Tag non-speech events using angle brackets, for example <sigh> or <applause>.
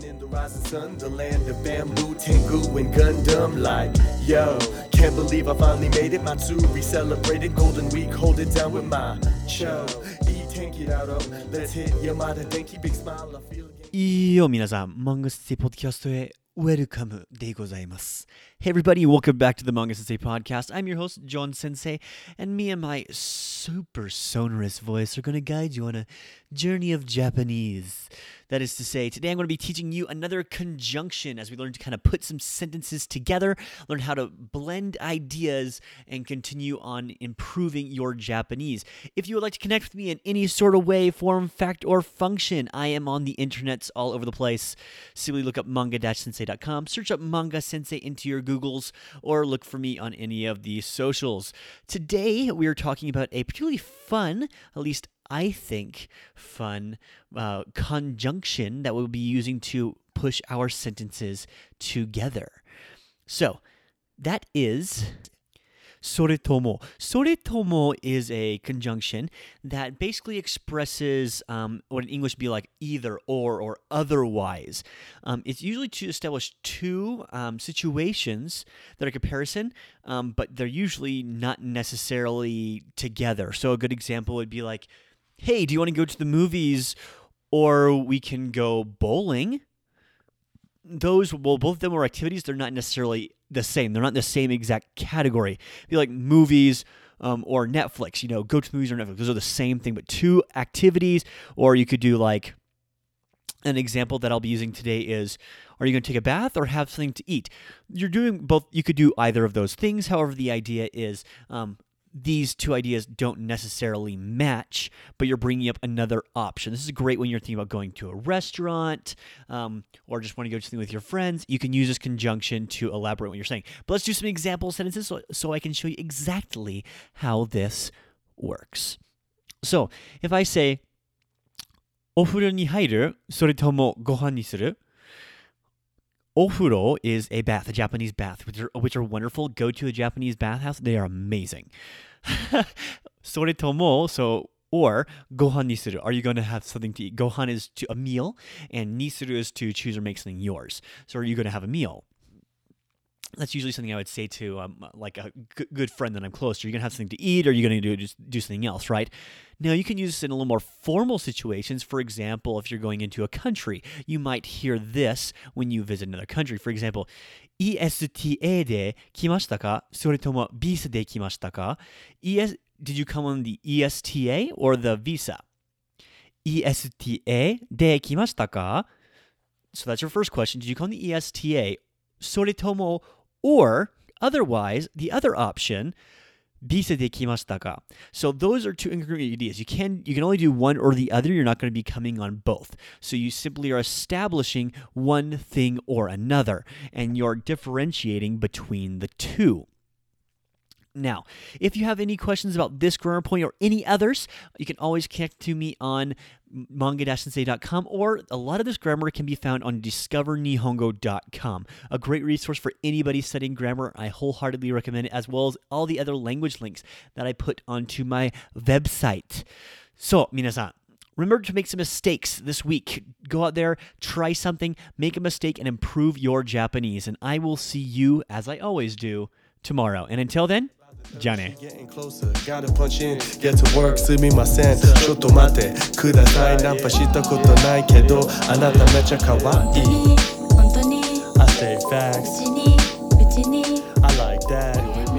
Living in the rising sun, the land of bamboo, Tengu, and Gundam. Like, yo, can't believe I finally made it. Matsuri celebrated Golden Week, hold it down with my cho. E tank it out, of, let's hit Yamada Denki, big smile, I feel いいよ皆さん、マングスティポッドキャストへウェルカムでございます。Hey everybody, welcome back to the Manga Sensei podcast. I'm your host, John Sensei, and me and my super sonorous voice are going to guide you on a journey of Japanese. That is to say, today I'm going to be teaching you another conjunction as we learn to kind of put some sentences together, learn how to blend ideas, and continue on improving your Japanese. If you would like to connect with me in any sort of way, form, fact, or function, I am on the internets all over the place. Simply look up manga-sensei.com, search up Manga Sensei into your Googles, or look for me on any of the socials. Today, we are talking about a particularly fun, at least I think, fun uh, conjunction that we'll be using to push our sentences together. So, that is soretomo. Soretomo is a conjunction that basically expresses um, what in English would be like either or or otherwise. Um, it's usually to establish two um, situations that are comparison, um, but they're usually not necessarily together. So a good example would be like, hey, do you want to go to the movies or we can go bowling? Those well both of them are activities they're not necessarily the same. They're not in the same exact category. Be like movies um, or netflix you know go to the movies or netflix. Those are the same thing but two activities or you could do like an example that i'll be using today is are you going to take a bath or have something to eat? You're doing both you could do either of those things. However the idea is um, these two ideas don't necessarily match, but you're bringing up another option. This is great when you're thinking about going to a restaurant um, or just want to go to something with your friends. You can use this conjunction to elaborate what you're saying. But let's do some example sentences so, so I can show you exactly how this works. So if I say, お風呂に入るそれともご飯にする Ofuro is a bath, a Japanese bath, which are, which are wonderful. Go to a Japanese bathhouse; they are amazing. <laughs> Soretomo, so or gohan nisuru. Are you going to have something to eat? Gohan is to a meal, and nisuru is to choose or make something yours. So are you going to have a meal? That's usually something I would say to um, like a g- good friend that I'm close to. You're gonna have something to eat, or you're gonna do just do something else, right? Now you can use this in a little more formal situations. For example, if you're going into a country, you might hear this when you visit another country. For example, ESTA で来ましたかそれとも visa で来ましたか ES Did you come on the ESTA or the visa? ESTA で来ましたか So that's your first question. Did you come on the ESTA? それとも or otherwise, the other option, ビザで来ましたか So those are two incongruent ideas. You can you can only do one or the other. You're not going to be coming on both. So you simply are establishing one thing or another, and you're differentiating between the two. Now, if you have any questions about this grammar point or any others, you can always connect to me on manga-sensei.com or a lot of this grammar can be found on discovernihongo.com, a great resource for anybody studying grammar. I wholeheartedly recommend it as well as all the other language links that I put onto my website. So, minasan, remember to make some mistakes this week. Go out there, try something, make a mistake, and improve your Japanese. And I will see you, as I always do, tomorrow. And until then, じゃあね。Gotta punch in, get to work, すみません。ちょっと待ってください。ナンパしたことないけど、あなためちゃかわいい。本当に、本当に、I stay facts。うちに、うちに、I like that。